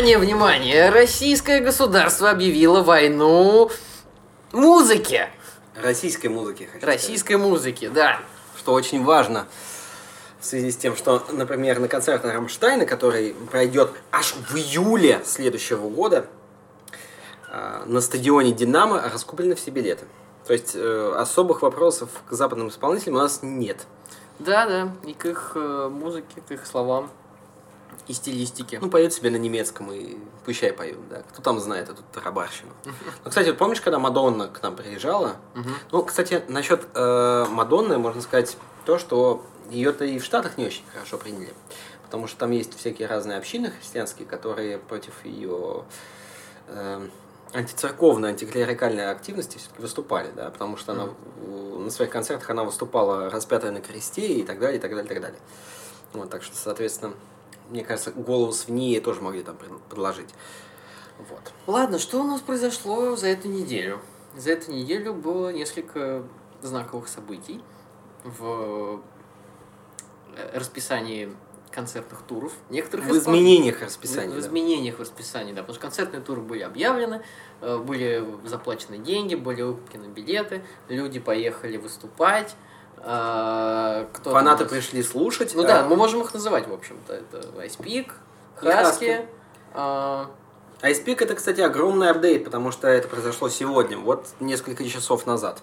Внимание, внимание! Российское государство объявило войну музыке. Российской музыки, хочу Российской музыке, да. сказать. Что очень важно в связи с тем, что, например, на концерт Рамштайна, который пройдет аж в июле следующего года, а, на стадионе «Динамо» раскуплены все билеты. То есть э, особых вопросов к западным исполнителям у нас нет. Да, да. И к их э, музыке, к их словам и стилистике. Ну, поют себе на немецком и пущай поют, да. Кто там знает эту тарабарщину. Ну, кстати, вот помнишь, когда Мадонна к нам приезжала? Ну, кстати, насчет э, Мадонны можно сказать то, что ее-то и в Штатах не очень хорошо приняли. Потому что там есть всякие разные общины христианские, которые против ее э, антицерковной, антиклерикальной активности все-таки выступали, да, потому что она э, на своих концертах она выступала распятая на кресте и так далее, и так далее, и так далее. Вот, так что, соответственно, мне кажется, голос в ней тоже могли там пред- предложить. Вот. Ладно, что у нас произошло за эту неделю? За эту неделю было несколько знаковых событий в э, расписании концертных туров. Некоторых В изменениях В, расписания. в да. изменениях в расписании, да, потому что концертные туры были объявлены, э, были заплачены деньги, были выкуплены билеты, люди поехали выступать. Э, кто Фанаты пришли слушать. Ну а, да, мы можем их называть, в общем-то. Это И Хаски. Э, Peak это, кстати, огромный апдейт, потому что это произошло сегодня, вот несколько часов назад.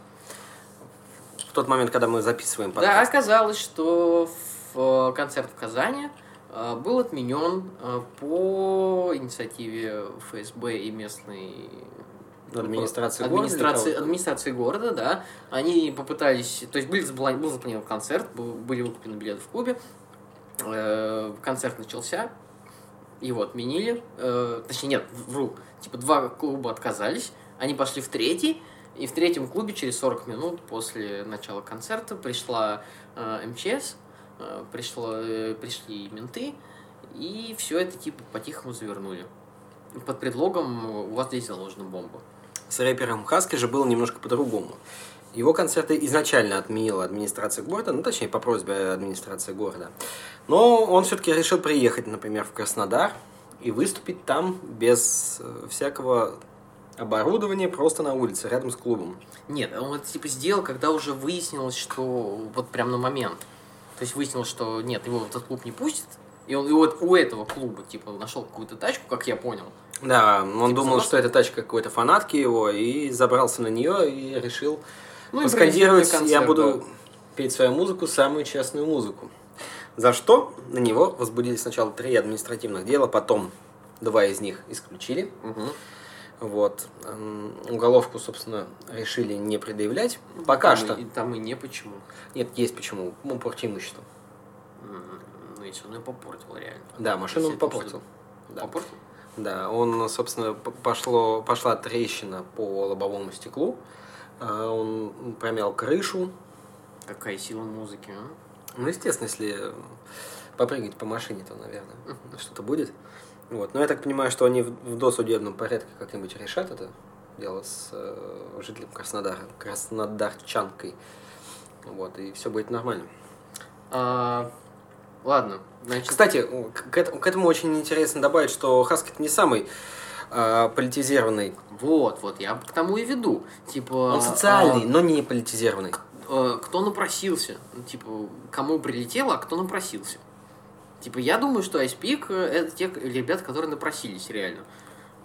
В тот момент, когда мы записываем Да, подкаст. оказалось, что в, э, концерт в Казани э, был отменен э, по инициативе ФСБ и местной Администрации города администрации, администрации города, да. Они попытались, то есть были был запланирован концерт, был- были выкуплены билеты в клубе, э, концерт начался, его отменили, э, точнее нет, вру, типа два клуба отказались, они пошли в третий, и в третьем клубе через 40 минут после начала концерта пришла э, МЧС, пришло, пришли менты, и все это типа по-тихому завернули. Под предлогом у вас здесь заложена бомба. С рэпером Хаски же было немножко по-другому. Его концерты изначально отменила администрация города, ну, точнее, по просьбе администрации города. Но он все-таки решил приехать, например, в Краснодар и выступить там без э, всякого оборудования, просто на улице, рядом с клубом. Нет, он это типа сделал, когда уже выяснилось, что вот прям на момент. То есть выяснилось, что нет, его в этот клуб не пустят. И он и вот у этого клуба, типа, нашел какую-то тачку, как я понял. Да, он Типа думал, что это тачка какой-то фанатки его, и забрался на нее и решил Ну, поскандировать, импровизированный я концерт, буду да. петь свою музыку, самую честную музыку. За что на него возбудили сначала три административных дела, потом два из них исключили. Мгм. Вот. Уголовку, собственно, решили не предъявлять. Пока Там что. и- там и не почему. Нет, есть почему. Ну, порча имущества. Ну, если он ее попортил, реально. Да, машину он попортил. Да. Попортил? Да, он, собственно, пошло, пошла трещина по лобовому стеклу. А, Он промял крышу. Какая сила музыки, а? Ну, естественно, если попрыгать по машине, то, наверное, что-то будет. Вот. Но я так понимаю, что они в в досудебном порядке как-нибудь решат это дело с э, жителем Краснодара, краснодарчанкой. Вот, и все будет нормально. А, ладно, значит... Кстати, к, к эт- к этому очень интересно добавить, что Хаски не самый э, политизированный. Вот, вот, я к тому и веду. Типа... Он социальный, но не политизированный. э, кто напросился. Ну, Типа, кому прилетело, а кто напросился. Типа, я думаю, что Peak э, это те к- ребята, которые напросились реально.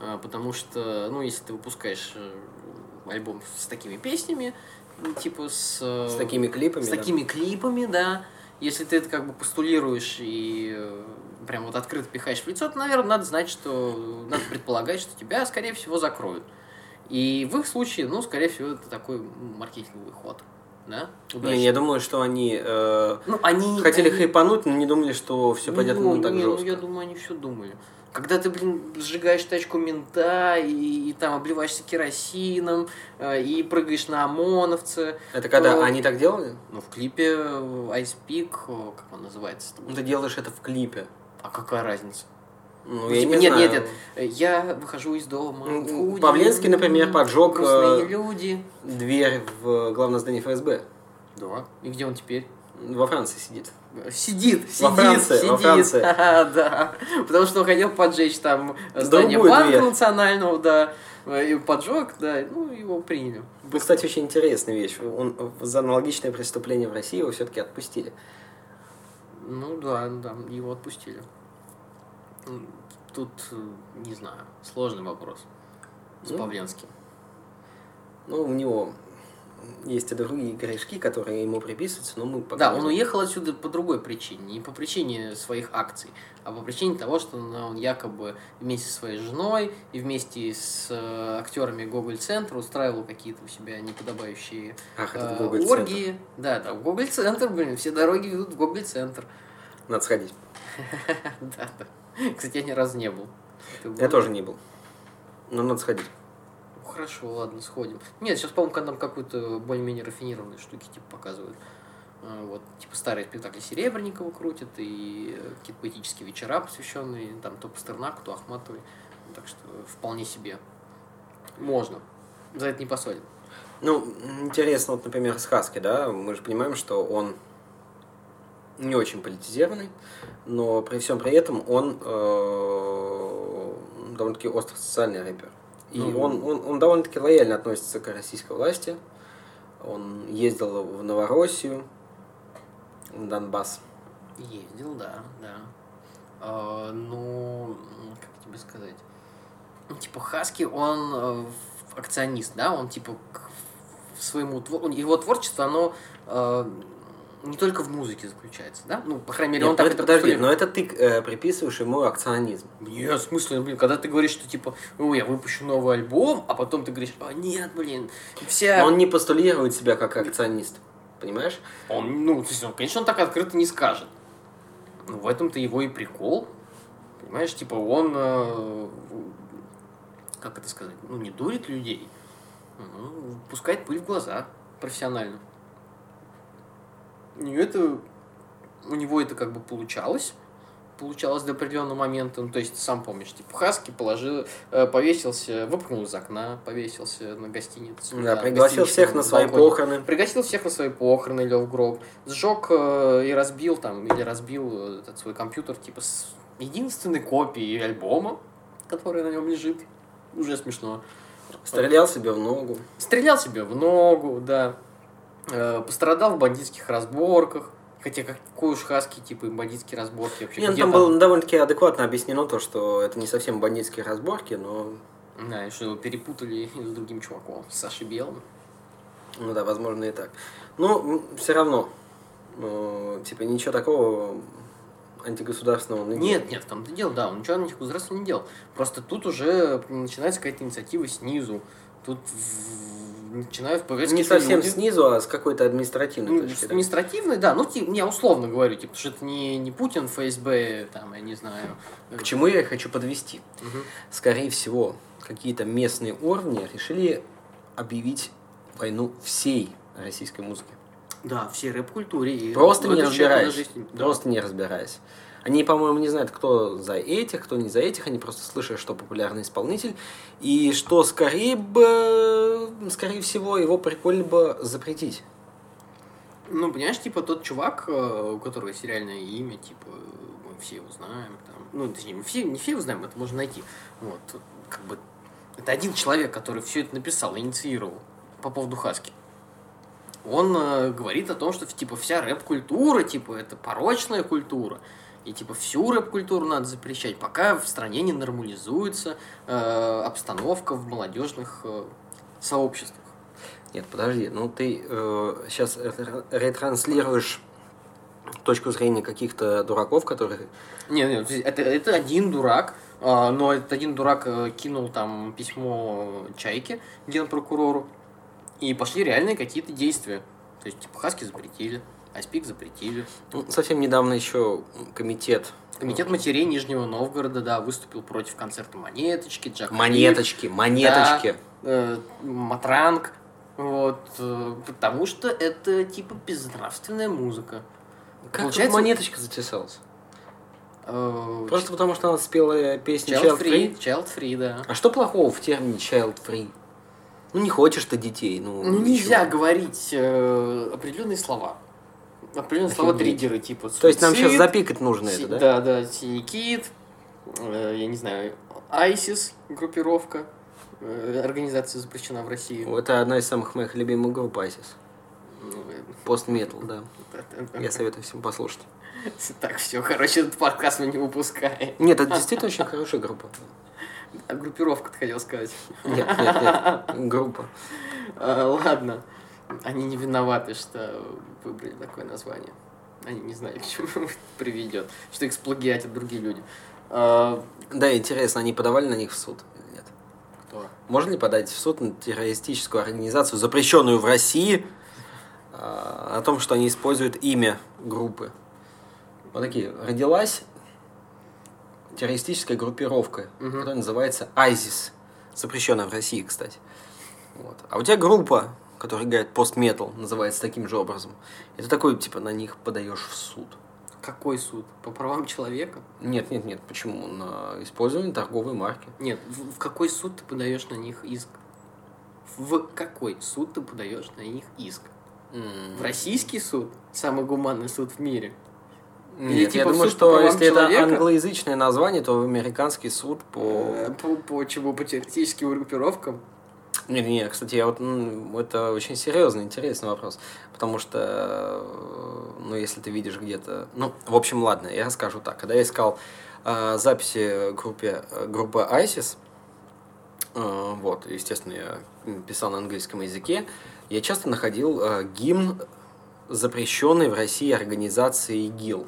Э, Потому что, ну, если ты выпускаешь э, альбом с такими песнями, ну, типа с... э, С такими клипами. С да. такими клипами, да. Если ты это как бы постулируешь и э, прям вот открыто пихаешь в лицо, то, наверное, надо знать, что... Надо предполагать, что тебя, скорее всего, закроют. И в их случае, ну, скорее всего, это такой маркетинговый ход. Да? Не, Удачный. я думаю, что они э, Ну, они... хотели они- хайпануть, но не думали, что все пойдет ну, так не, жестко. Ну, я думаю, они все думали. Когда ты, блин, сжигаешь тачку мента и, и там обливаешься керосином э, и прыгаешь на ОМОНовца. Это когда то- они так делали? Ну, в клипе э, Ice Peak, э, как он называется? Ну, ты делаешь это в клипе. А какая разница? Ну, Ну, я типа, не нет, знаю. нет, нет. Я выхожу из дома. Ну, худи, Павленский, например, поджег, э, люди. Дверь в главное здание ФСБ. Да. И где он теперь? Во Франции сидит. Сидит, сидит, Во Франции, сидит. во Франции. Ага, да. Потому что он хотел поджечь там здание Другую банка дверь. национального, да. И поджег, да, ну, его приняли. Ну, кстати, очень интересная вещь. Он за аналогичное преступление в России его все-таки отпустили. Ну да, да, его отпустили. Тут, э, не знаю, сложный вопрос с Ну, Павленским. Ну, у него есть и другие грешки, которые ему приписываются, но мы пока Да, он уехал отсюда по другой причине. Не по причине своих акций, а по причине того, что он якобы вместе со своей женой и вместе с э, актерами Гоголь-центра устраивал какие-то у себя неподобающие Ах, э, оргии. Да, да, в Гоголь-центр, блин, все дороги ведут в Гоголь-центр. Надо сходить. Да, да. Кстати, я ни разу не был? Я тоже не был. Но надо сходить. Хорошо, ладно, сходим. Нет, сейчас, по-моему, там какую-то более-менее рафинированные штуки типа показывают. А, Вот, типа старые спектакли Серебренникова крутят, и э, какие-то поэтические вечера, посвященные там то Пастернаку, то Ахматовой. Так что вполне себе. Можно. За это не посадят. Ну, интересно, вот, например, с Хаски, да, мы же понимаем, что он не очень политизированный, но при всем при этом он э, довольно-таки остро социальный рэпер. И Ну. он, он, он довольно-таки лояльно относится к российской власти. Он ездил в Новороссию, в Донбасс. Ездил, да, да. А, ну, как тебе сказать? Ну, типа, Хаски, он э, акционист, да, он, типа, к своему... Его творчество, оно э, не только в музыке заключается, да? Ну, по крайней мере, Нет, он так под- это подожди, постулирует. но это ты э, приписываешь ему акционизм. Нет, в смысле, ну, блин, когда ты говоришь, что, типа, ну, я выпущу новый альбом, а потом ты говоришь, а, нет, блин, вся... Но он не постулирует себя как акционист. Понимаешь? Он, ну, то есть, он, конечно, он так открыто не скажет. Ну, в этом-то его и прикол. Понимаешь, типа, он, э, как это сказать, ну, не дурит людей, ну, пускает пыль в глаза профессионально. И это, у него это как бы получалось. Получалось до определенного момента. Ну, то есть, сам помнишь, типа, Хаски положил, э, повесился, выпрыгнул из окна, повесился на гостинице. Да, на пригласил всех на свои балконе. похороны. Пригласил всех на свои похороны, лег в гроб, сжег э, и разбил там, или разбил э, этот свой компьютер, типа, с единственной копией альбома, которая на нем лежит. Уже смешно. Стрелял себе в ногу. Стрелял себе в ногу, да. Э, пострадал в бандитских разборках. Хотя какой уж хаски, типа, бандитские разборки вообще. Не, ну, где там там? было довольно-таки адекватно объяснено то, что это не совсем бандитские разборки, но, Да, и что его перепутали с другим чуваком, с Сашей Белым. ну да, возможно и так. Но все равно, э, типа, ничего такого антигосударственного не Нет, нет, там ты дело, да, он ничего антигосударственного не делал. Просто тут уже начинается какая-то инициатива снизу. Тут в- начинают появляться Не какие-то совсем люди. снизу, а с какой-то административной Ну, точки. с административной, да, ну, ти- я условно говорю, типа, что это не, не Путин, ФСБ, там, я не знаю. К чему я хочу подвести? Мгм. Скорее всего, какие-то местные уровни решили объявить войну всей российской музыке. Да, всей рэп-культуре. Просто не разбираясь. даже если- да. Просто не разбираясь. Они, по-моему, не знают, кто за этих, кто не за этих. Они просто слышат, что популярный исполнитель. И что скорее бы, скорее всего, его прикольно бы запретить. Ну, понимаешь, типа, тот чувак, э, у которого есть реальное имя, типа, мы все его знаем, там, ну, точнее, мы все, не все его знаем, это можно найти. Вот, как бы, это один человек, который все это написал, инициировал по поводу Хаски. Он э, говорит о том, что, типа, вся рэп-культура, типа, это порочная культура. И, типа, всю рэп-культуру надо запрещать, пока в стране не нормализуется э, обстановка в молодежных э, сообществах. Нет, подожди, ну ты сейчас ретранслируешь точку зрения каких-то дураков, которые... Не, не, то есть это, это один дурак, а, но этот один дурак э, кинул там письмо Чайке, генпрокурору, и пошли реальные какие-то действия. То есть, типа, Хаски запретили, Аспик запретили. Ну, совсем недавно еще комитет... Комитет матерей Нижнего Новгорода, да, выступил против концерта Монеточки, Джак Монеточки, монеточки. э, Матранг, вот, э, потому что это, типа, безнравственная музыка. Как Получается- монеточка затесалась? Э, Просто потому, что она спела песню Child Child Free, Free. Child Free, да. А что плохого в термине Child Free? Ну, не хочешь ты детей, ну... Ну, нельзя говорить э, определенные слова. Определенные слова Офигеть. триггеры, типа То есть нам сейчас суицид, запикать нужно си- это, да? Да, да, Синий Кит, э, я не знаю, ISIS, группировка, э, организация запрещена в России. Это одна из самых моих любимых групп ISIS. Постметал, да. Я советую всем послушать. Так, все, короче, этот подкаст мы не выпускаем. Нет, это действительно очень хорошая группа. А группировка, ты хотел сказать. Нет, нет, нет. Группа. А, ладно. Они не виноваты, что выбрали такое название. Они не знали, к чему это приведет. Что их сплагиатят другие люди. А, Да, интересно, они подавали на них в суд или нет? кто? Можно ли подать в суд на террористическую организацию, запрещенную в России, а, о том, что они используют имя группы? Вот такие. Родилась террористическая группировка, Мгм. которая называется ISIS, запрещенная в России, кстати. Вот. А у тебя группа, которая играет постметал, называется таким же образом. Это такой, типа, на них подаешь в суд. Какой суд? По правам человека? Нет, нет, нет, почему? На использование торговой марки. Нет, в, в какой суд ты подаешь на них иск? В какой суд ты подаешь на них иск? М, В российский суд? Самый гуманный суд в мире. Нет, Или типа я думаю, что если человека? это англоязычное название, то американский суд по... Э, По, по чему? По террористическим группировкам? Не, не, кстати, я вот это очень серьезный, интересный вопрос, потому что, э, ну, если ты видишь где-то, ну, в общем, ладно, я расскажу так. Когда я искал э, записи группе, э, группы ISIS, э, вот, естественно, я писал на английском языке, я часто находил э, гимн запрещенной в России организации ИГИЛ.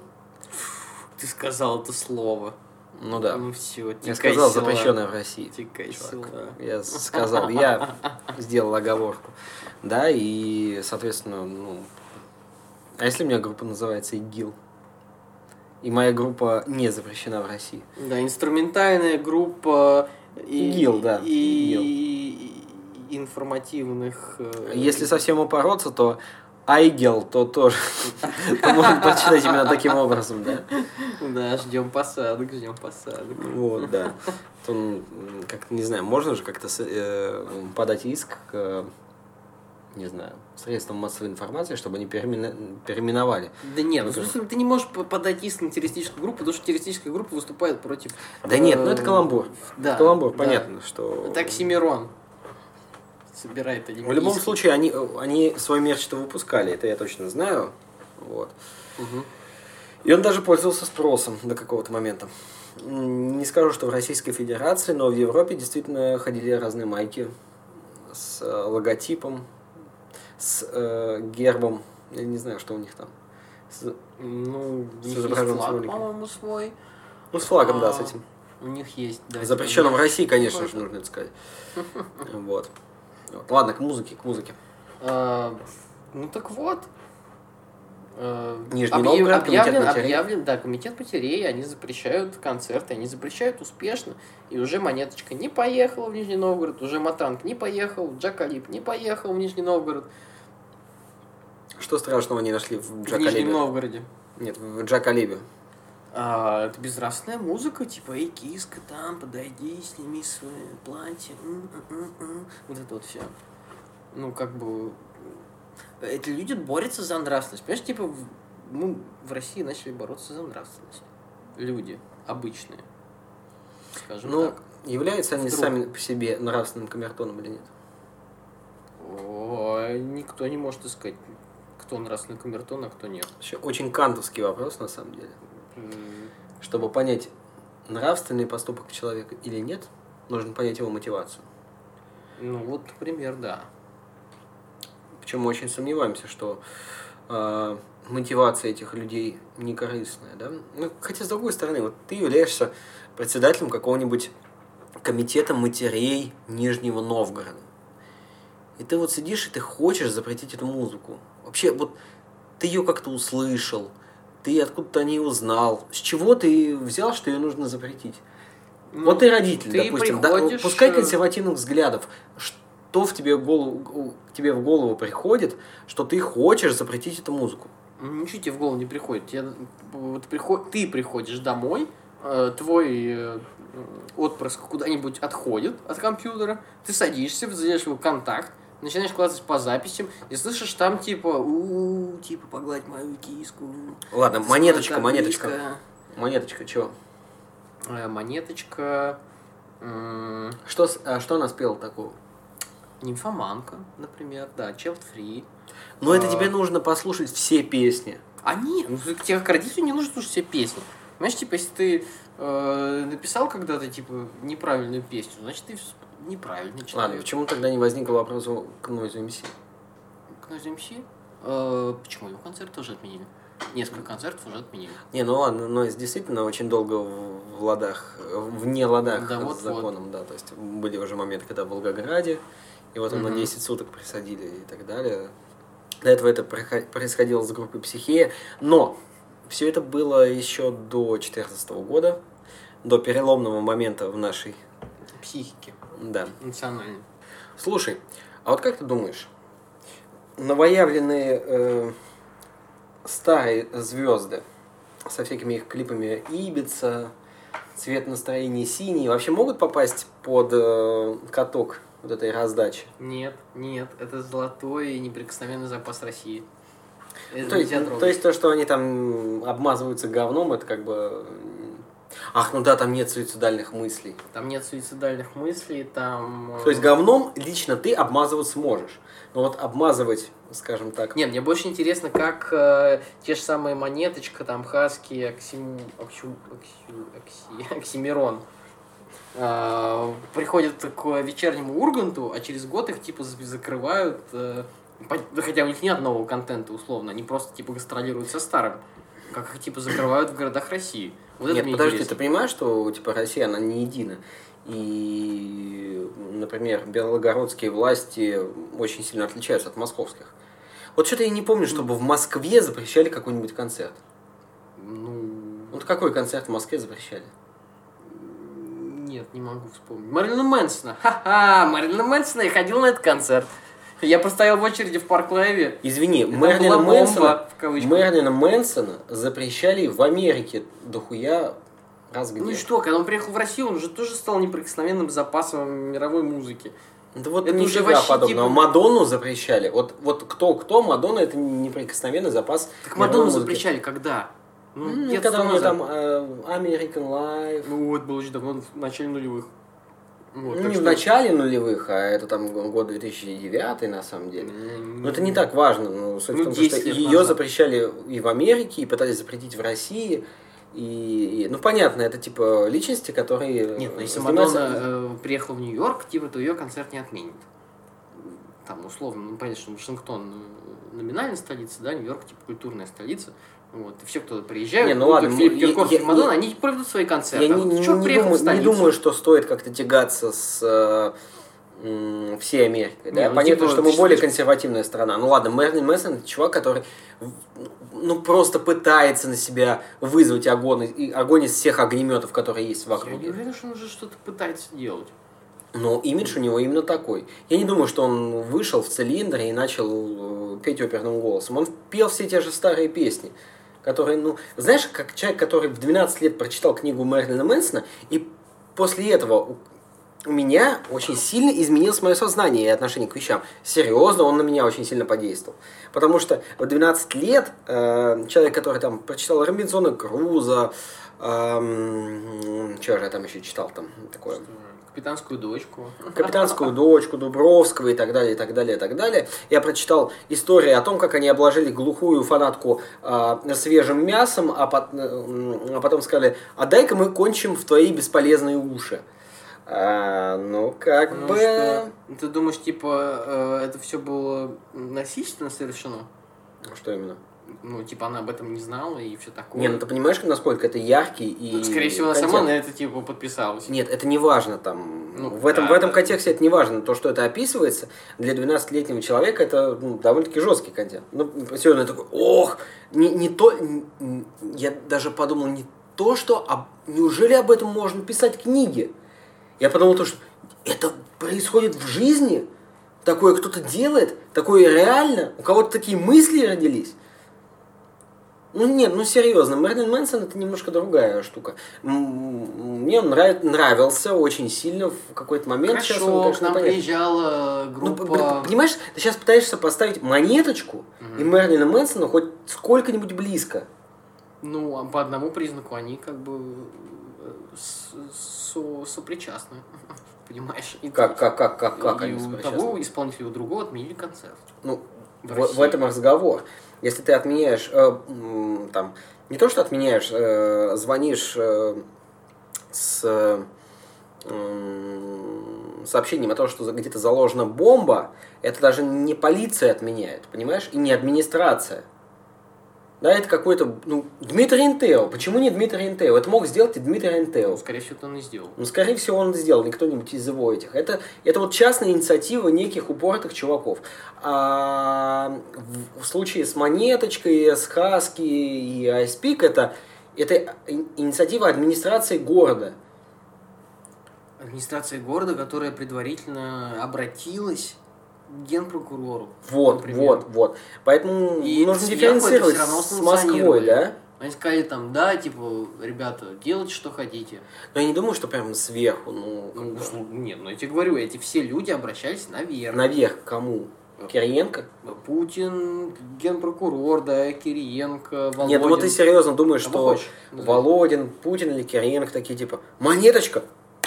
Ты сказал это слово. Ну да. Ну все, Я сказал запрещенная в России. Тикай чувак. села. Я сказал, я сделал оговорку. Да, и, соответственно, ну... А если у меня группа называется ИГИЛ? И моя группа не запрещена в России. Да, инструментальная группа и, ИГИЛ, да, и, и информативных. э, Если совсем упороться, то Айгел, то тоже то можно прочитать именно таким образом, да. Да, ждем посадок, ждем посадок. Вот, да. То, как не знаю, можно же как-то э, подать иск к, э, не знаю, средствам массовой информации, чтобы они переимена- переименовали. Да нет, ну, слушай, ты не можешь по- подать иск на террористическую группу, потому что террористическая группа выступает против... Да нет, ну это э, каламбур. Да, Каламбур, да. понятно, что... Это Оксимирон. Собирает они В любом случае, они, они свой мерч-то выпускали, это я точно знаю. Вот. Мгм. И он даже пользовался спросом до какого-то момента. Не скажу, что в Российской Федерации, но в Европе действительно ходили разные майки с э, логотипом, с э, гербом. Я не знаю, что у них там. С- Ну, С изображенным флаг, по-моему, свой. ну, с флагом, да, А, с этим. У них есть, да. Запрещенным в типа, России, конечно же, нужно это сказать. Вот. Вот. Ладно, к музыке, к музыке. А, ну так вот. Э, Нижний объяв- Новгород, комитет объявлен, матерей. объявлен, да, комитет матерей, они запрещают концерты, они запрещают успешно, и уже Монеточка не поехала в Нижний Новгород, уже Матанг не поехал, Джакалип не поехал в Нижний Новгород, Что страшного они нашли в в Нижнем Джакалибе? Новгороде. Нет, в Джакалибе. А, это безнравственная музыка, типа, эй, киска, там, подойди, сними свое платье, м, м, м, м». вот это вот все. Ну, как бы, эти люди борются за нравственность. Понимаешь, типа, мы в России начали бороться за нравственность. Люди, обычные, скажем Ну, так. являются они Вдруг. сами по себе нравственным камертоном или нет? Ой, никто не может искать, кто нравственный камертон, а кто нет. Вообще очень кантовский вопрос, на самом деле. Чтобы понять, нравственный поступок человека или нет, нужно понять его мотивацию. Ну, вот, например, да. Причем мы очень сомневаемся, что э, мотивация этих людей не корыстная. Да? Ну, хотя, с другой стороны, вот ты являешься председателем какого-нибудь комитета матерей Нижнего Новгорода. И ты вот сидишь, и ты хочешь запретить эту музыку. Вообще, вот ты ее как-то услышал, ты откуда-то о ней узнал. С чего ты взял, что ее нужно запретить? Ну, вот ты родитель, ты допустим, да, приходишь, пускай э, консервативных взглядов, что в тебе в голову, тебе в голову приходит, что ты хочешь запретить эту музыку? Ничего тебе в голову не приходит. Тебе, вот приход, ты приходишь домой, э, твой э, отпрыск куда-нибудь отходит от компьютера, ты садишься, задаешь его контакт, начинаешь клацать по записям, и слышишь там типа, у типа, погладь мою киску. Ладно, монеточка, монеточка. близко». Монеточка, чего? Э, Монеточка, Что, а что она спела такого? нимфоманка, например, да, Child Free. Ну, это А. тебе нужно послушать все песни. А нет, ну тебе как родителю не нужно слушать все песни. Понимаешь, типа, если ты э, написал когда-то, типа, неправильную песню, значит, ты неправильный Ладно, человек. почему тогда не возникло вопроса к Noise MC? Князь МС? Э, почему его концерт тоже отменили? Несколько концертов уже отменили. Не, ну ладно, Noise действительно очень долго в, ладах, вне ладах Да с вот-вот. законом, да. То есть были уже моменты, когда в Волгограде, и вот он на Мгм. 10 суток присадили и так далее. До этого это происходило с группой Психея. Но все это было еще до 2014 года, до переломного момента в нашей... Психики Да. национальной. Слушай, а вот как ты думаешь, новоявленные э, старые звезды со всякими их клипами Ибица, цвет настроения синий, вообще могут попасть под э, каток вот этой раздачи? Нет, нет, это золотой и неприкосновенный запас России. Это То есть, трогать. то есть то, что они там обмазываются говном, это как бы... Ах, ну да, там нет суицидальных мыслей. Там нет суицидальных мыслей, там... э, То есть говном лично ты обмазываться можешь. Но вот обмазывать, скажем так, Не, мне больше интересно, как э, те же самые монеточка, там, Хаски, Оксим... Оксю... Оксю... Окси... Оксимирон э, приходят к вечернему Урганту, а через год их типа за- закрывают, э, хотя у них нет нового контента условно, они просто типа гастролируют со старым, как их типа закрывают в городах России. Вот это Нет, мне подожди, интересно. ты понимаешь, что типа Россия, она не едина. И, например, белогородские власти очень сильно отличаются от московских. Вот что-то я не помню, чтобы в Москве запрещали какой-нибудь концерт. Ну, Вот какой концерт в Москве запрещали? Нет, не могу вспомнить. Мэрилина Мэнсона. Ха-ха, Мэрилина Мэнсона. Я ходил на этот концерт. Я простоял в очереди в Парк Лайве. Извини, Мерлина Мэнсона. Мерлина Мэнсона запрещали в Америке дохуя раз где. Ну и что, когда он приехал в Россию, он уже тоже стал неприкосновенным запасом мировой музыки. Да вот Это уже вообще подобного. типа- Мадонну запрещали. Вот, вот кто-кто, Мадонна это неприкосновенный запас. Так Мадонну музыки. запрещали когда? Ну, лет Когда у нее там э, American Life. Ну вот, было очень давно, в начале нулевых. Вот, Ну, не в что- начале нулевых, а это там год 2009 на самом деле. Но это не так важно. Ну, суть Ну, в том, 10 что ее назад. запрещали и в Америке, и пытались запретить в России. И, и- ну, понятно, это типа личности, которые... Нет, но если занимаются- Мадонна э, приехала в Нью-Йорк, типа, то ее концерт не отменит. Там, условно, ну, понятно, что Вашингтон э, номинальная столица, да, Нью-Йорк, типа, культурная столица. Вот, и все, кто приезжают, Не, ну ладно, Филипп Киркоров я- и Мадонна, я- они проведут свои концерты. Я А не, не- приехал думаю, не думаю, что стоит как-то тягаться с всей Америкой. Да? Не, ну, Понятно, типа, что мы ж- более консервативная страна. Ну ладно, Мерлин Мэнсон это чувак, который ну, просто пытается на себя вызвать огонь, и- огонь из всех огнеметов, которые есть в Я не уверен, что он уже что-то пытается делать. Но имидж у него именно такой. Я не думаю, что он вышел в цилиндре и начал э, петь оперным голосом. Он пел все те же старые песни, которые, ну, знаешь, как человек, который в 12 лет прочитал книгу Мерлина Мэнсона, и после этого у- меня очень сильно изменилось мое сознание и отношение к вещам. Серьезно, он на меня очень сильно подействовал. Потому что в 12 лет э, человек, который там прочитал Робинсона Круза, эм, что же я там еще читал там такое? Капитанскую дочку. капитанскую дочку Дубровского и так далее, и так далее, и так далее. Я прочитал истории о том, как они обложили глухую фанатку а, свежим мясом, а, пот- м, а потом сказали, а дай-ка мы кончим в твои бесполезные уши. А, ну, как Ну бы... что, ты думаешь, типа, э, это все было насильственно совершено? Что именно? Ну, типа, она об этом не знала и все такое. Не, ну ты понимаешь, насколько это яркий и... Ну, Скорее всего, она контент? сама на это, типа, подписалась. Нет, это не важно там. Ну, в, этом, да, в этом да. контексте это не важно. То, что это описывается, для 12-летнего человека это ну, довольно-таки жесткий контент. Ну, сегодня такой, ох, не, не то, н- н- я даже подумал, не то, что, а неужели об этом можно писать книги? Я подумал то, что это происходит в жизни, такое кто-то делает, такое реально, у кого-то такие мысли родились. Ну нет, ну серьезно, Мерлин Мэнсон это немножко другая штука. Мне он нрав- нравился очень сильно в какой-то момент. Сейчас он, Хорошо, к нам приезжала Ну, группа... п- понимаешь, ты сейчас пытаешься поставить монеточку и Мерлина Мэнсона хоть сколько-нибудь близко. Ну, а по одному признаку они как бы э, со- сопричастны. Понимаешь? И Как, как, как, как, как и они у того исполнителя, у другого отменили концерт. Ну, В в, этом разговор. Если ты отменяешь, э, там, не то, что отменяешь, э, звонишь э, с сообщением о том, что где-то заложена бомба, это даже не полиция отменяет, понимаешь, и не администрация. Да, это какой-то, ну, Дмитрий Интео. Почему не Дмитрий Интео? Это мог сделать и Дмитрий Интео. Ну, скорее всего, это он и сделал. Ну, скорее всего, он сделал, не кто-нибудь из его этих. Это, это вот частная инициатива неких упоротых чуваков. А в, случае с Монеточкой, с Хаски и Айспик это, это ин- инициатива администрации города. Администрация города, которая предварительно обратилась генпрокурору. Вот, например. вот, вот. Поэтому И нужно дифференцировать с Москвой, да? Они сказали там, да, типа, ребята, делайте, что хотите. Но я не думаю, что прям сверху, ну, Ну, что- нет, ну я тебе говорю, эти все люди обращались наверх. наверх к кому? Кириенко? Путин, генпрокурор, да, Кириенко, Володин. Нет, ну вот ты серьезно думаешь, Кого что назови. Володин, Путин или Кириенко такие типа «Монеточка!»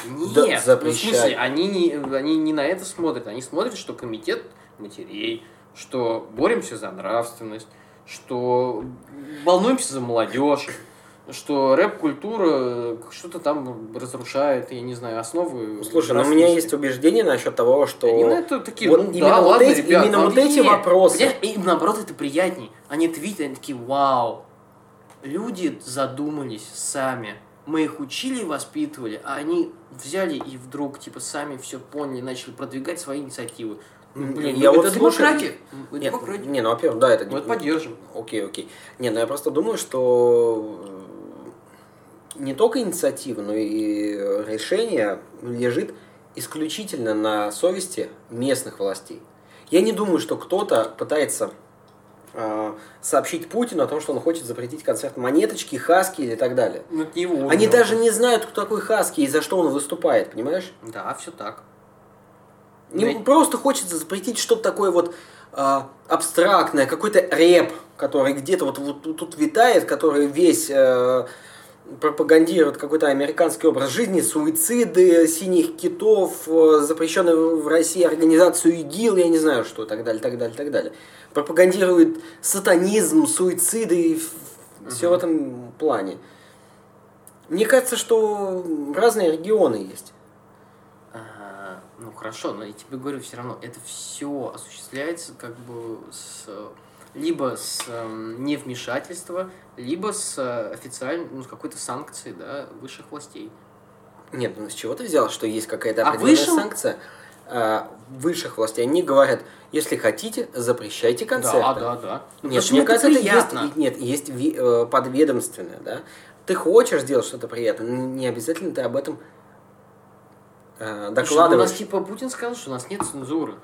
Нет, Да, ну, в смысле, они не, они не на это смотрят, они смотрят, что комитет матерей, что боремся за нравственность, что волнуемся за молодежь, что рэп-культура что-то там разрушает, я не знаю, основы. Слушай, ну у меня есть убеждение насчет того, что... Они на это такие, вот ну именно да, вот ладно, эти- ребят, именно вот эти вопросы. Им наоборот это приятней. Они это видят, они такие, вау, люди задумались сами. Мы их учили и воспитывали, а они взяли и вдруг, типа, сами все поняли, начали продвигать свои инициативы. Ну, блин, я ну, вот это слушаю- демократия. Ну, Нет, демократия. не, ну, во-первых, да, это... Мы это поддержим. Окей, окей. Не, ну я просто думаю, что э, не только инициатива, но и решение лежит исключительно на совести местных властей. Я не думаю, что кто-то пытается сообщить Путину о том, что он хочет запретить концерт Монеточки, Хаски или так далее. Ну, это не его Они уровень. даже не знают, кто такой Хаски и за что он выступает, понимаешь? Да, все так. Им Да. просто хочется запретить что-то такое вот а, абстрактное, какой-то рэп, который где-то вот, вот тут- тут витает, который весь э, пропагандирует какой-то американский образ жизни, суициды, синих китов, э, запрещенную в России организацию ИГИЛ, я не знаю что, так далее, так далее, так далее. Пропагандирует сатанизм, суициды, и все в этом плане. Мне кажется, что разные регионы есть. А, ну хорошо, но я тебе говорю, все равно это все осуществляется как бы с либо с эм, невмешательства, либо с э, официальной, ну, с какой-то санкцией, да, высших властей. Нет, ну с чего ты взял, что есть какая-то А определенная высшим? санкция а, высших властей? Они говорят, если хотите, запрещайте концерты. Да, да, да. Ну, Нет, мне кажется, это приятно? есть, нет, есть ви- э, подведомственное, да. Ты хочешь сделать что-то приятное, но не обязательно ты об этом э, Слушай, ну, у докладываешь. нас типа Путин сказал, что у нас нет цензуры.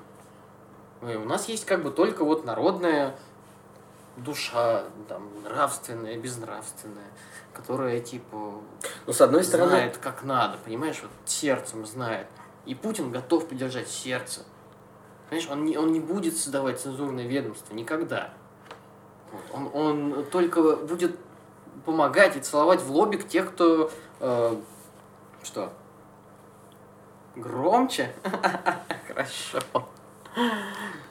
У нас есть как бы только вот народная душа, там, нравственная, безнравственная, которая типа Но с одной стороны, знает, как надо, понимаешь, вот сердцем знает. И Путин готов поддержать сердце. Понимаешь, он не, он не будет создавать цензурное ведомство никогда. Вот. Он, он только будет помогать и целовать в лобик тех, кто... э, что? Громче? Хорошо.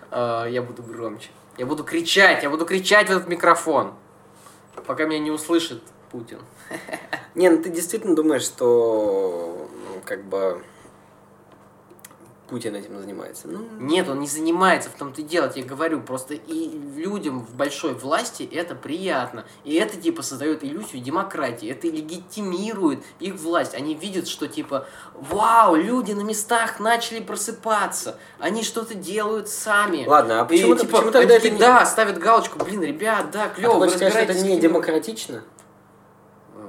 Э, Я буду громче. Я буду кричать, я буду кричать в этот микрофон. Пока меня не услышит Путин. не, ну ты действительно думаешь, что ну, как бы Путин этим занимается? Ну, Нет, он не занимается, в том-то и дело, я говорю, просто и людям в большой власти это приятно. И это, типа, создает иллюзию демократии, это легитимирует их власть. Они видят, что, типа, вау, люди на местах начали просыпаться, они что-то делают сами. Ладно, а И, почему, ты- типа, почему тогда они это. Да, ставят галочку, блин, ребят, да, А клево, вы хочешь сказать, это не кино». демократично? Э,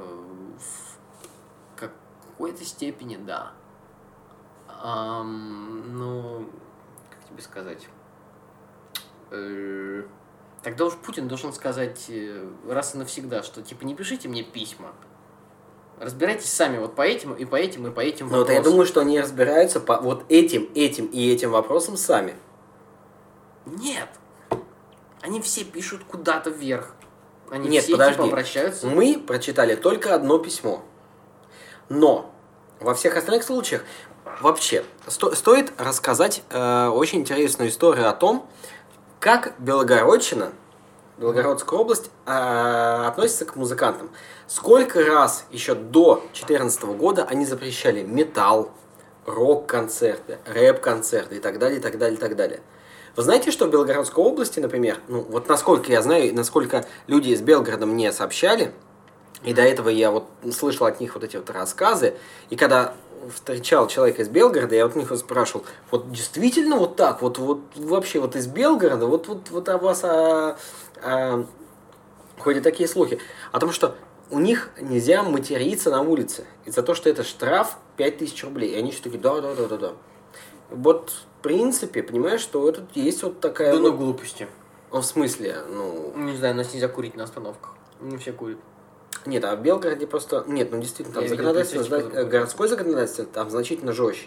В какой-то степени, да. Ам, ну, как тебе сказать? Э, Тогда уж Путин должен сказать э, раз и навсегда, что типа не пишите мне письма. Разбирайтесь сами вот по этим и по этим и по этим Ну, вот я вопросам. думаю, что они разбираются по вот этим, этим и этим вопросам сами. Нет. Они все пишут куда-то вверх. Они Нет, все подожди. типа обращаются. Мы прочитали только одно письмо. Но во всех остальных случаях вообще сто- стоит рассказать э, очень интересную историю о том, как Белогородчина, Белгородская область э, относится к музыкантам. Сколько раз еще до 2014 года они запрещали металл, рок-концерты, рэп-концерты и так далее, и так далее, и так далее. Вы знаете, что в Белгородской области, например, ну вот насколько я знаю, насколько люди из Белгорода мне сообщали, и до этого я вот слышал от них вот эти вот рассказы, и когда встречал человека из Белгорода, я вот у них спрашивал, вот действительно вот так, вот, вот вообще вот из Белгорода, вот, вот, вот о вас а, а, ходят такие слухи, о том, что у них нельзя материться на улице из-за того, что это штраф 5000 рублей. И они все такие, да, да, да, да, да. Вот, в принципе, понимаешь, что это есть вот такая... Да ну вот- глупости. ну, в смысле, ну... Не знаю, нас нельзя курить на остановках. Не все курят. Нет, а в Белгороде просто... Нет, ну действительно, там Я видел законодательство, зна- по-другому. городское законодательство там значительно жестче.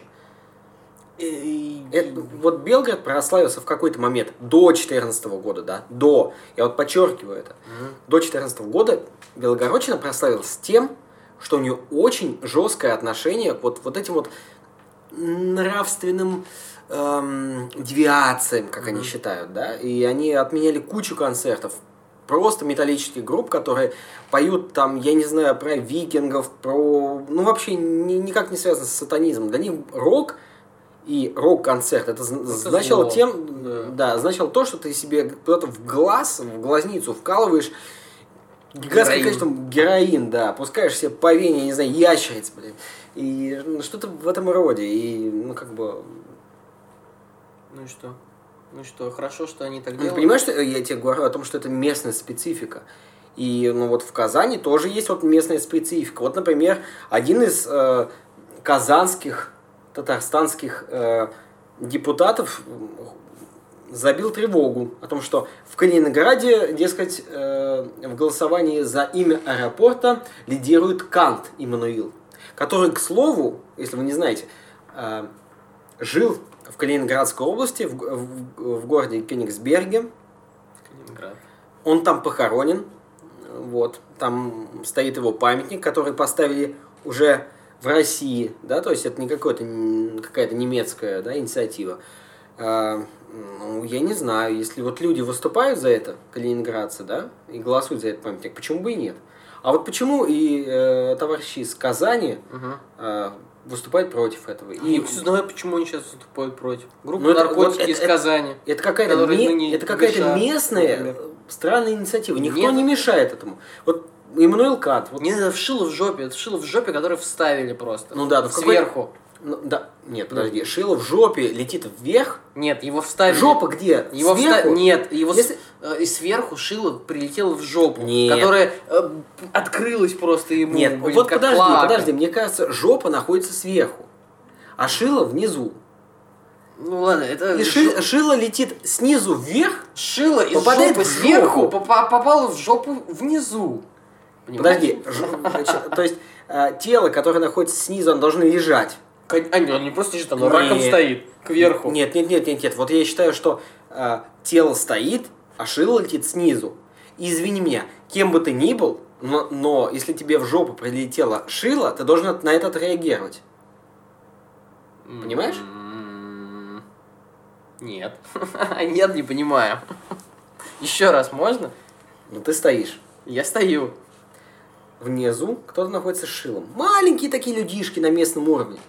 И- Это- вот Белгород прославился в какой-то момент до 2014 года, да, до, я вот подчеркиваю это, Мгм. до 2014 года Белгородчина прославилась тем, что у нее очень жесткое отношение к вот, вот этим вот нравственным эм, девиациям, как они Мгм. считают, да, и они отменяли кучу концертов, просто металлических групп, которые поют там, я не знаю, про викингов, про, ну вообще ни- никак не связано с сатанизмом. Для них рок и рок-концерт это, зн- значило зло, тем, да. да. значило то, что ты себе куда-то в глаз, в глазницу вкалываешь гигантское количество героин, да, пускаешь себе по вене, я не знаю, ящериц, блин, и ну, что-то в этом роде, и, ну, как бы, Ну и что? Ну что, хорошо, что они так ну, делают. ты понимаешь, что я тебе говорю о том, что это местная специфика, и, ну, вот в Казани тоже есть вот местная специфика, вот, например, один из э, казанских, татарстанских э, депутатов забил тревогу о том, что в Калининграде, дескать, э, в голосовании за имя аэропорта лидирует Кант Иммануил, который, к слову, если вы не знаете, э, жил в Калининградской области, в, в- в городе Кенигсберге. Калининград. Он там похоронен. Вот. Там стоит его памятник, который поставили уже в России, да, то есть это не какой-то, н- какая-то немецкая да, инициатива. А, ну, я не знаю, если вот люди выступают за это, калининградцы, да, и голосуют за этот памятник, почему бы и нет? А вот почему и э, товарищи из Казани Мгм. э, выступают против этого? И И не знаю, почему они сейчас выступают против. Группа Ну, это- наркотики вот из это- Казани. Это какая-то, ныне это какая-то местная например. странная инициатива. Никто Нет. не мешает этому. Вот Эммануил Кант. Вот, Не, это вшило в жопе, это вшило в жопе, которое вставили просто. Ну да, ну сверху. ну, да, нет, подожди. Шило в жопе летит вверх. Нет, его вставили. Жопа где? Его вста-? Нет, его Если- и сверху шило прилетело в жопу, Нет. которая э, открылась просто ему. Нет, блин, вот подожди, клака. подожди. Мне кажется, жопа находится сверху. А шило внизу. Ну ладно, это И ши- шило летит снизу вверх. шило из попадает жопы в сверху попало в жопу внизу. Понимаете? Подожди. ж- то есть э, тело, которое находится снизу, оно должно лежать. А, нет, он не просто лежит, оно Нет. раком стоит кверху. Нет, нет, нет, нет, нет. Вот я считаю, что э, тело стоит, а шило летит снизу. И извини меня, кем бы ты ни был, но, но если тебе в жопу прилетело шило, ты должен на это отреагировать. Понимаешь? М, Нет. Нет, не понимаю. Еще раз можно? Ну ты стоишь. Я стою. Внизу кто-то находится с шилом. Маленькие такие людишки на местном уровне.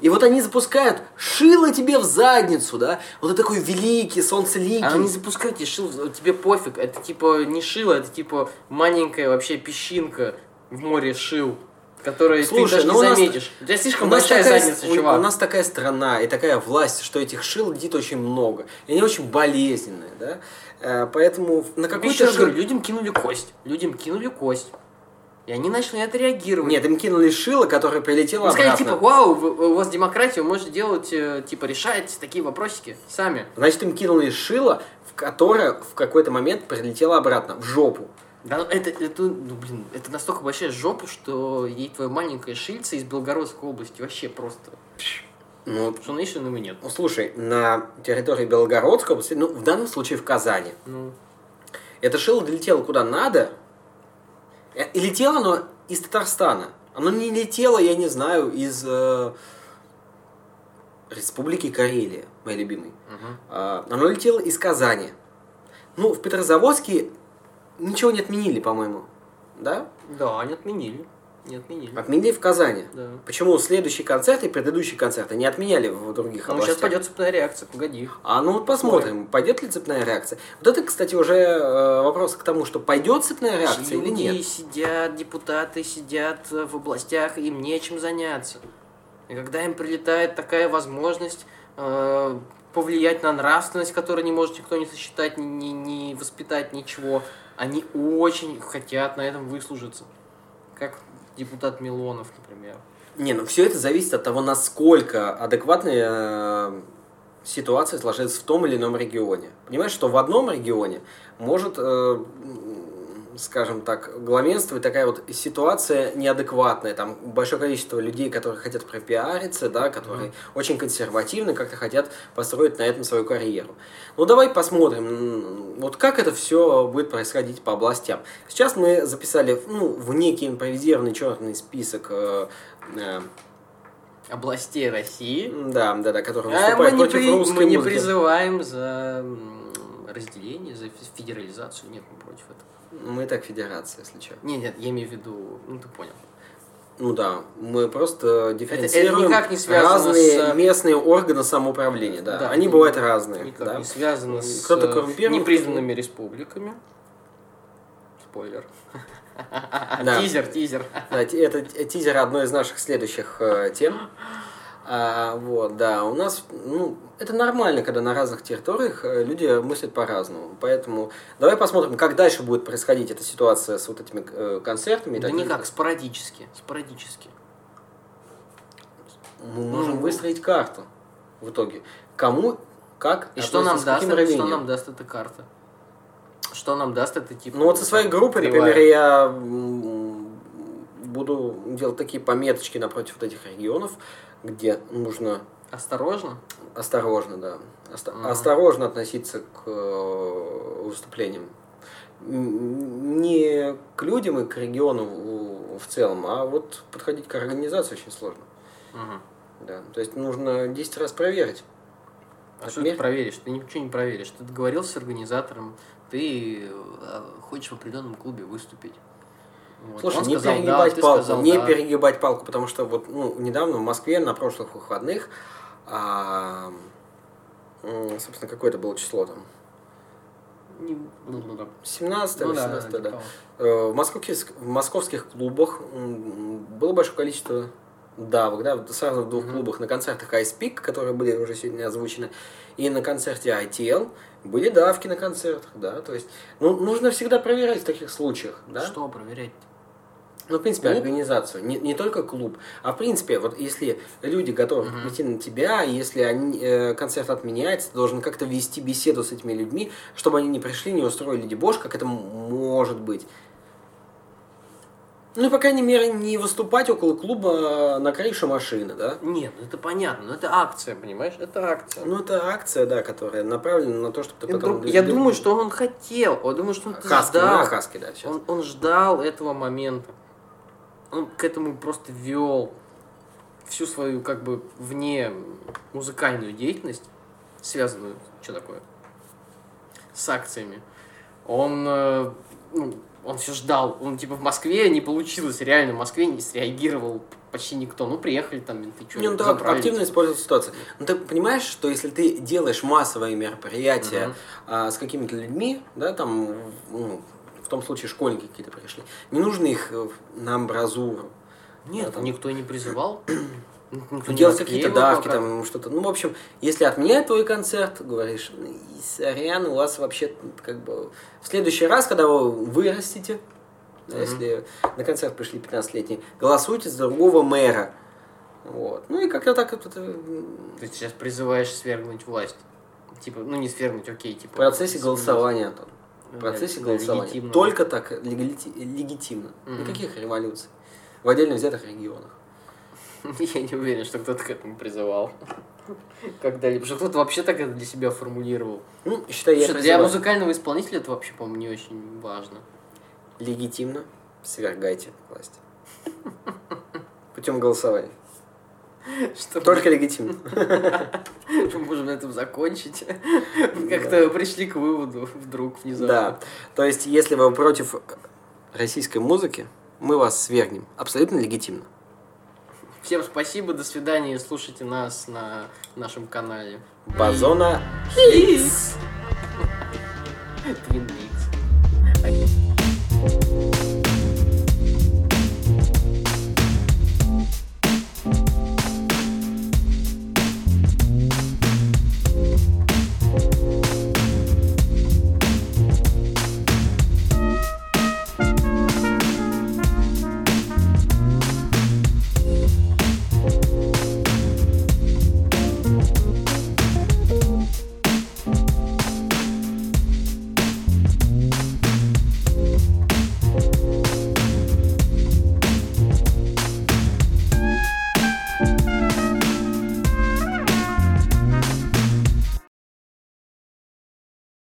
И вот они запускают шило тебе в задницу, да? Вот ты такой великий, солнцеликий. А не запускайте шил, тебе пофиг. Это типа не шило, это типа маленькая вообще песчинка в море шил, которую Слушай, ты даже ну не у нас- заметишь. У тебя У слишком нас, большая такая, задница, у- чувак. у нас такая страна и такая власть, что этих шил летит очень много. И они очень болезненные, да? Э, Поэтому на Я какой-то еще раз говорю, людям кинули кость. Людям кинули кость. И они начали на это реагировать. Нет, им кинули шило, которое прилетело Они сказали, обратно. типа, вау, у вас демократия, вы можете делать, э, типа, решать такие вопросики сами. Значит, им кинули шило, в которое в какой-то момент прилетело обратно, в жопу. Да, ну, это, это, ну, блин, это настолько большая жопа, что ей твоя маленькая шильца из Белгородской области вообще просто... Ну, Что Nation его нет. ну, слушай, на территории Белгородской области, ну, в данном случае в Казани, Ну, это шило долетело куда надо, и летело оно из Татарстана. Оно не летело, я не знаю, из э, Республики Карелия, моей любимой. мгм. А, Оно летело из Казани. Ну, в Петрозаводске ничего не отменили, по-моему. Да? Да, они отменили. Не отменили. Отменили в Казани. Да. Почему следующие концерты и предыдущие концерты не отменяли в других Ну, областях? сейчас пойдет цепная реакция, погоди. А ну вот посмотрим, пойдет ли цепная реакция. Вот это, кстати, уже э, вопрос к тому, что пойдет цепная реакция или Люди нет. сидят, депутаты сидят э, в областях, им нечем заняться. И когда им прилетает такая возможность э, повлиять на нравственность, которую не может никто не сосчитать, ни, ни, ни воспитать, ничего, они очень хотят на этом выслужиться. Как депутат Милонов, например. Не, ну все это зависит от того, насколько адекватная э, ситуация сложится в том или ином регионе. Понимаешь, что в одном регионе может, э, скажем так, главенствовать такая вот ситуация неадекватная. Там большое количество людей, которые хотят пропиариться, да, которые очень консервативны, как-то хотят построить на этом свою карьеру. Ну давай посмотрим, вот как это все будет происходить по областям. Сейчас мы записали ну, в некий импровизированный черный список э, э, Областей России. да, да, да, который А мы выступает не, против при- русской мы не музыки. призываем за разделение, за фе- федерализацию. Нет, мы против этого. Мы так федерация, если что. Нет, нет, я имею в виду, ну ты понял. Ну да, мы просто дифференцируем никак не связано разные с- местные органы самоуправления, да. Да, Они это бывают разные. Никак да. не связано с Кто-то э, коррумпирован, непризнанными республиками. Спойлер. Да. Тизер, тизер. Да, это ти- тизер одной из наших следующих э, тем. А, вот, да, у нас, ну, это нормально, когда на разных территориях э, люди мыслят по-разному. Поэтому давай посмотрим, как дальше будет происходить эта ситуация с вот этими э, концертами. Да никак, спорадически. Спорадически. Мы можем Ну. выстроить карту в итоге. Кому, как, И что нам даст, это- что нам даст эта карта? Что нам даст это типа? Ну вот со своей группой, кривая? например, я буду делать такие пометочки напротив вот этих регионов, где нужно Осторожно. осторожно, да, оста- Мгм. осторожно относиться к э, выступлениям. Не к людям и к региону в- целом, а вот подходить к организации очень сложно. Мгм. Да. То есть нужно 10 раз проверить. А что ты проверишь? Ты ничего не проверишь. Ты договорился с организатором, ты э, хочешь в определенном клубе выступить. Вот. Слушай, Он не сказал перегибать да, палку, сказал не да. перегибать палку, потому что вот ну, недавно в Москве на прошлых выходных, а, собственно, какое это было число там? Не- ну, ну, да. 17 Ну да, 18 типа да. того. Э, В московских, в московских клубах было большое количество давок, да, сразу в двух Мгм. клубах. На концертах Ice Peak, которые были уже сегодня озвучены, и на концерте ITL были давки на концертах, да, то есть, ну, нужно всегда проверять в таких случаях, да. Что проверять? Ну, в принципе, Клуб? организацию. Не, не только клуб. А в принципе, вот если люди готовы Мгм. прийти на тебя, если они, э, концерт отменяется, ты должен как-то вести беседу с этими людьми, чтобы они не пришли, не устроили дебош, как это может быть. Ну по крайней мере, не выступать около клуба э, на крыше машины, да? Нет, ну это понятно, но это акция, понимаешь? Это акция. Ну, это акция, да, которая направлена на то, чтобы ты потом... я думаю, что он хотел, я думаю, что он Хаски, ждал. да, Хаски, да, сейчас. Он, он ждал этого момента. Он к этому просто вел всю свою, как бы, вне музыкальную деятельность, связанную, что такое, с акциями. Он, э, ну, он все ждал. Он, типа, в Москве не получилось, реально, в Москве не среагировал почти никто. Ну, приехали там менты, что Не, ну да, активно использовать ситуацию. Ну ты понимаешь, что если ты делаешь массовые мероприятия Мгм. а, с какими-то людьми, да, там, ну, в том случае школьники какие-то пришли, не нужно их э, на амбразуру. Нет, Да, там. никто не призывал. Никто не делать какие-то давки, пока. там, что-то. Ну, в общем, если отменяют твой концерт, говоришь, «Ну, сорян, у вас вообще, как бы, в следующий раз, когда вы вырастете, Мгм. если на концерт пришли 15-летние, голосуйте за другого мэра. Вот. Ну и как-то так это, Ты сейчас призываешь свергнуть власть. Типа, ну не свергнуть, окей, типа. в процессе голосования, Антон. В процессе голосования. легитимно. Только так легалити- легитимно. Мгм. Никаких революций. В отдельно взятых регионах. Я не уверен, что кто-то к этому призывал. Когда-либо. Что кто-то вообще так это для себя формулировал. Ну, считай, я для музыкального исполнителя это вообще, по-моему, не очень важно. Легитимно свергайте власть. Путем голосования. Только легитимно. мы можем на этом закончить. Как-то пришли к выводу вдруг внезапно. Да, то есть если вы против российской музыки, мы вас свергнем. Абсолютно легитимно. Всем спасибо, до свидания. Слушайте нас на нашем канале. Базона Хис. Твин